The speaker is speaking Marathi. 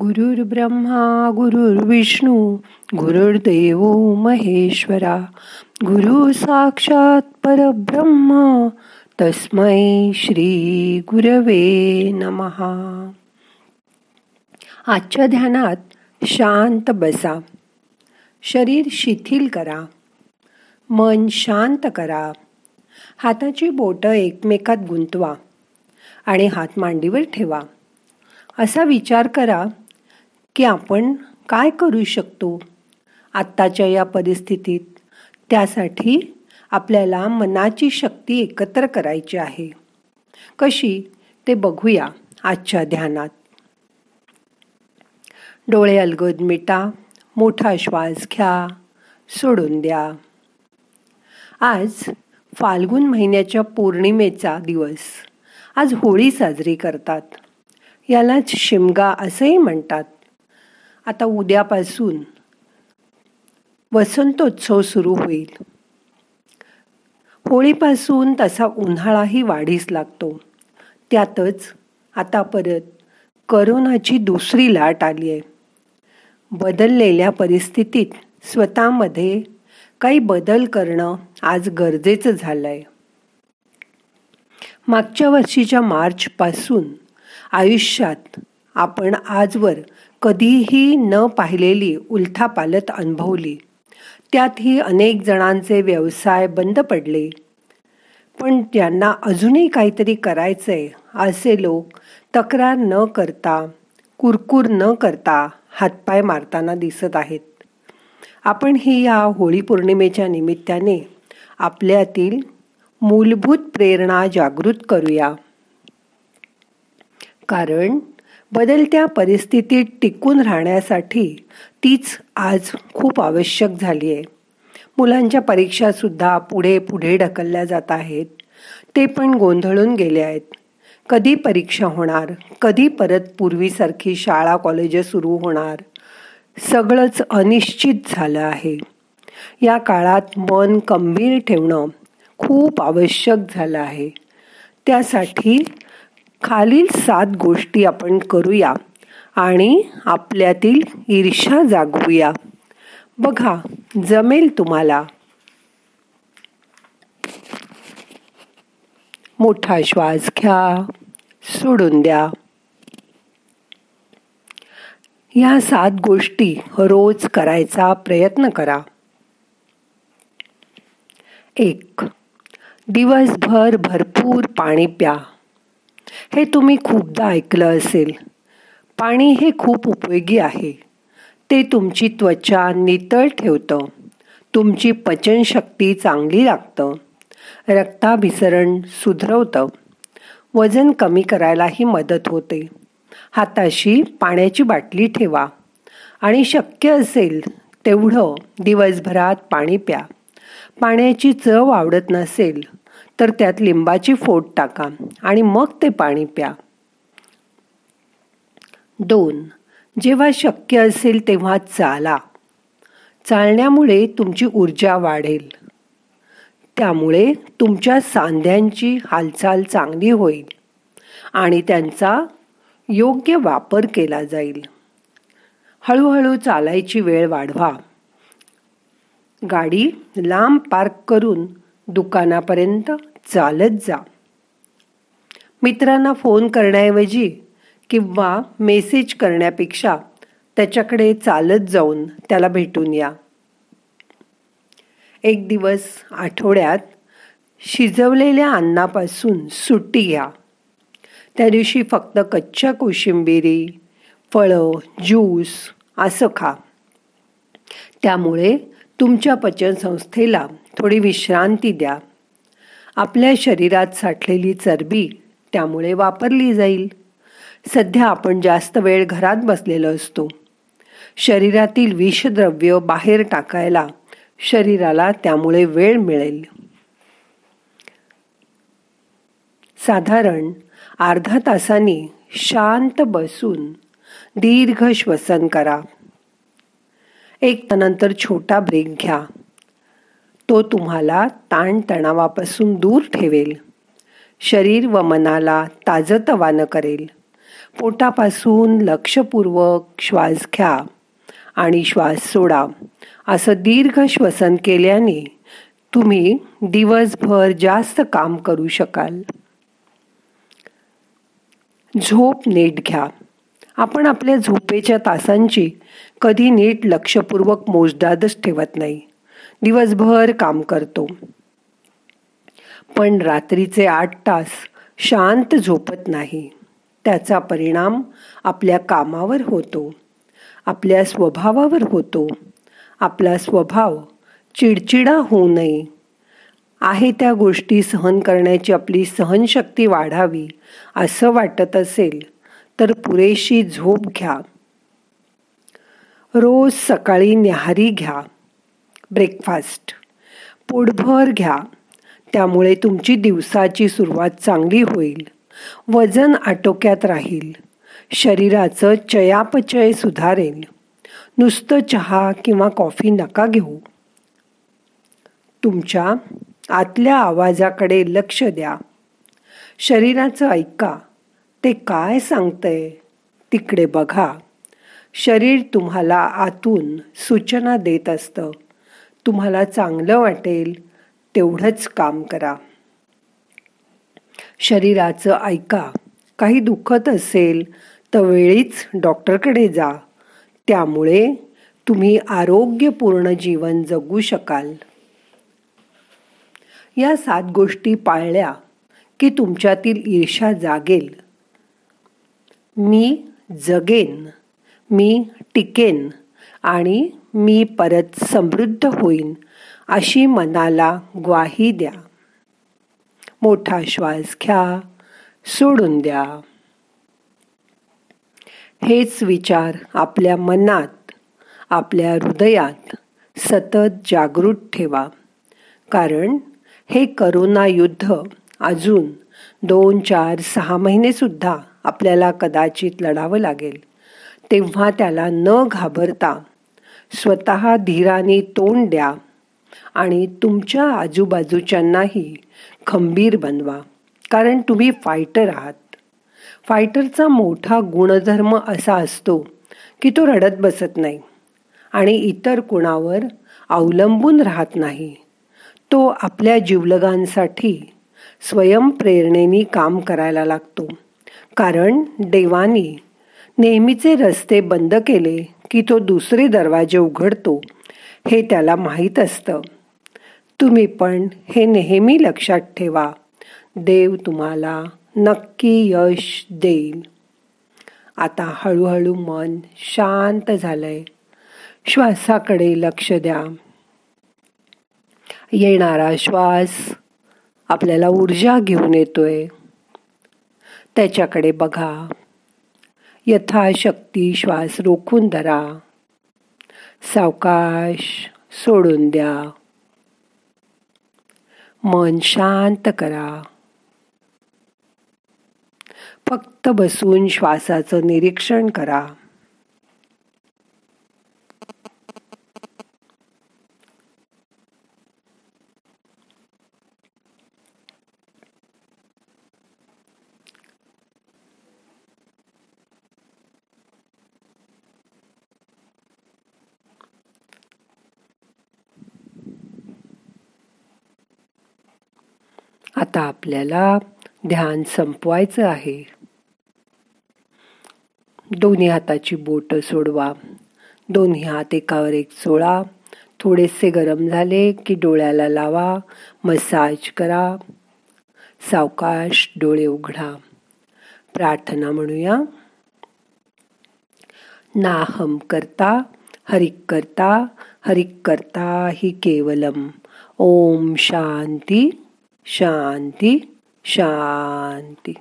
गुरुर् ब्रह्मा गुरुर्विष्णू गुरुर्देव महेश्वरा गुरु साक्षात परब्रह्म तस्मै श्री गुरवे नमहा आजच्या ध्यानात शांत बसा. शरीर शिथिल करा. मन शांत करा. हाताची बोटं एकमेकात गुंतवा आणि हात मांडीवर ठेवा. असा विचार करा की आपण काय करू शकतो? आत्ताच्या या परिस्थितीत त्यासाठी आपल्याला मनाची शक्ती एकत्र करायची आहे. कशी? ते बघूया आजच्या ध्यानात. डोळे अलगद मिटा मोठा श्वास घ्या सोडून द्या. आज फाल्गुन महिन्याच्या पौर्णिमेचा दिवस. आज होळी साजरी करतात. यालाच शिमगा असंही म्हणतात. आता उद्यापासून वसंतोत्सव सुरू होईल. होळीपासून तसा उन्हाळाही वाढीस लागतो. त्यातच आता परत करोनाची दुसरी लाट आली आहे बदललेल्या परिस्थितीत स्वतःमध्ये काही बदल करणं आज गरजेचं झालंय. मागच्या वर्षीच्या मार्चपासून आयुष्यात आपण आजवर कधीही न पाहिलेली उलथापालत अनुभवली. त्यातही अनेक जणांचे व्यवसाय बंद पडले. पण ज्यांना अजूनही काहीतरी करायचंय असे लोक तक्रार न करता कुरकुर न करता हातपाय मारताना दिसत आहेत. आपण ही या होळी पौर्णिमेच्या निमित्ताने आपल्यातील मूलभूत प्रेरणा जागृत करूया. कारण बदलत्या परिस्थितीत टिकून राहण्यासाठी तीच आज खूप आवश्यक झाली आहे मुलांच्या परीक्षासुद्धा पुढे पुढे ढकलल्या जात आहेत. ते पण गोंधळून गेले आहेत. कधी परीक्षा होणार कधी परत पूर्वीसारखी शाळा कॉलेज सुरू होणार सगळंच अनिश्चित झालं आहे. या काळात मन गंभीर ठेवणं खूप आवश्यक झालं आहे. त्यासाठी खालील सात गोष्टी आपण करूया आणि आपल्यातील ईर्षा जागवूया. बघा जमेल तुम्हाला. मोठा श्वास घ्या सोडून द्या. या सात गोष्टी रोज करायचा प्रयत्न करा. एक दिवसभर भरपूर पाणी प्या. हे तुम्ही खूपदा ऐकलं असेल. पाणी हे खूप उपयोगी आहे. ते तुमची त्वचा नितळ ठेवतं. तुमची पचनशक्ती चांगली लागतं. रक्ताभिसरण सुधरवतं. वजन कमी करायलाही मदत होते. हाताशी पाण्याची बाटली ठेवा. आणि शक्य असेल तेवढं दिवसभरात पाणी प्या. पाण्याची चव आवडत नसेल तर त्यात लिंबाची फोड टाका आणि मग ते पाणी प्या. दोन. जेव्हा शक्य असेल तेव्हा चाला. चालण्यामुळे तुमची ऊर्जा वाढेल. त्यामुळे तुमच्या सांध्यांची हालचाल चांगली होईल आणि त्यांचा योग्य वापर केला जाईल. हळूहळू चालायची वेळ वाढवा. गाडी लांब पार्क करून दुकानापर्यंत चालत जा. मित्रांना फोन करण्याऐवजी किंवा मेसेज करण्यापेक्षा त्याच्याकडे चालत जाऊन त्याला भेटून या. एक दिवस आठवड्यात शिजवलेल्या अन्नापासून सुट्टी घ्या. त्या दिवशी फक्त कच्च्या कोशिंबिरी फळं ज्यूस असं खा. त्यामुळे तुमच्या पचनसंस्थेला थोडी विश्रांती द्या. आपल्या शरीरात साठलेली चरबी त्यामुळे वापरली जाईल. सध्या आपण जास्त वेळ घरात बसलेलो असतो. शरीरातील विषद्रव्य बाहेर टाकायला शरीराला त्यामुळे वेळ मिळेल. साधारण अर्धा तासाने शांत बसून दीर्घ श्वसन करा. एक नंतर छोटा ब्रेक घ्या. तो तुम्हाला ताणतणावापासून दूर ठेवेल. शरीर व मनाला ताजतवानं करेल. पोटापासून लक्षपूर्वक श्वास घ्या आणि श्वास सोडा. असं दीर्घ श्वसन केल्याने तुम्ही दिवसभर जास्त काम करू शकाल. झोप नीट घ्या. आपण आपल्या झोपेच्या तासांची कधी नीट लक्षपूर्वक मोजदादच ठेवत नाही. दिवसभर काम करतो. पण रात्रीचे आठ तास शांत झोपत नाही. त्याचा परिणाम आपल्या कामावर होतो. आपल्या स्वभावावर होतो. आपला स्वभाव चिडचिडा होऊ नये. आहे त्या गोष्टी सहन करण्याची आपली सहनशक्ती वाढावी असं वाटत असेल तर पुरेशी झोप घ्या. रोज सकाळी न्याहारी घ्या. ब्रेकफास्ट पोटभर घ्या. त्यामुळे तुमची दिवसाची सुरुवात चांगली होईल. वजन आटोक्यात राहील. शरीराचं चयापचय सुधारेल. नुसतं चहा किंवा कॉफी नका घेऊ. तुमच्या आतल्या आवाजाकडे लक्ष द्या. शरीराचं ऐका. ते काय सांगतंय? तिकडे बघा. शरीर तुम्हाला आतून सूचना देत असतं. तुम्हाला चांगलं वाटेल तेवढंच काम करा. शरीराचं ऐका. काही दुखत असेल तर वेळीच डॉक्टरकडे जा. त्यामुळे तुम्ही आरोग्यपूर्ण जीवन जगू शकाल. या सात गोष्टी पाळल्या की तुमच्यातील ईर्षा जागेल. मी जगेन मी टिकेन आणि मी परत समृद्ध होईन अशी मनाला ग्वाही द्या. मोठा श्वास घ्या सोडून द्या. हेच विचार आपल्या मनात आपल्या हृदयात सतत जागृत ठेवा. कारण हे करोना युद्ध अजून दोन चार सहा महिनेसुद्धा आपल्याला कदाचित लढावं लागेल. तेव्हा त्याला न घाबरता स्वतः धीराने तोंड द्या आणि तुमच्या आजूबाजूच्यांनाही खंबीर बनवा. कारण तुम्ही फायटर आहात. फायटरचा मोठा गुणधर्म असा असतो की तो रडत बसत नाही आणि इतर कुणावर अवलंबून राहत नाही. तो आपल्या जीवलगांसाठी स्वयंप्रेरणेने काम करायला लागतो. कारण देवानी नेहमीचे रस्ते बंद केले की तो दुसरे दरवाजे उघडतो हे त्याला माहीत असतं. तुम्ही पण हे नेहमी लक्षात ठेवा. देव तुम्हाला नक्की यश देईल. आता हळूहळू मन शांत झालंय. श्वासाकडे लक्ष द्या. येणारा श्वास आपल्याला ऊर्जा घेऊन येतोय. त्याच्याकडे बघा. यथाशक्ती श्वास रोखून धरा. सावकाश सोडून द्या. मन शांत करा. फक्त बसून श्वासाचं निरीक्षण करा. आता आपल्याला ध्यान संपवायचं आहे. दोन्ही हाताची बोट सोडवा. दोन्ही हात एकावर एक चोळा थोडेसे गरम झाले की डोळ्याला लावा. मसाज करा. सावकाश डोळे उघडा. प्रार्थना म्हणूया. नाहम करता हरिक करता हरिक करता हि केवलम. ओम शांती. शांती शांती.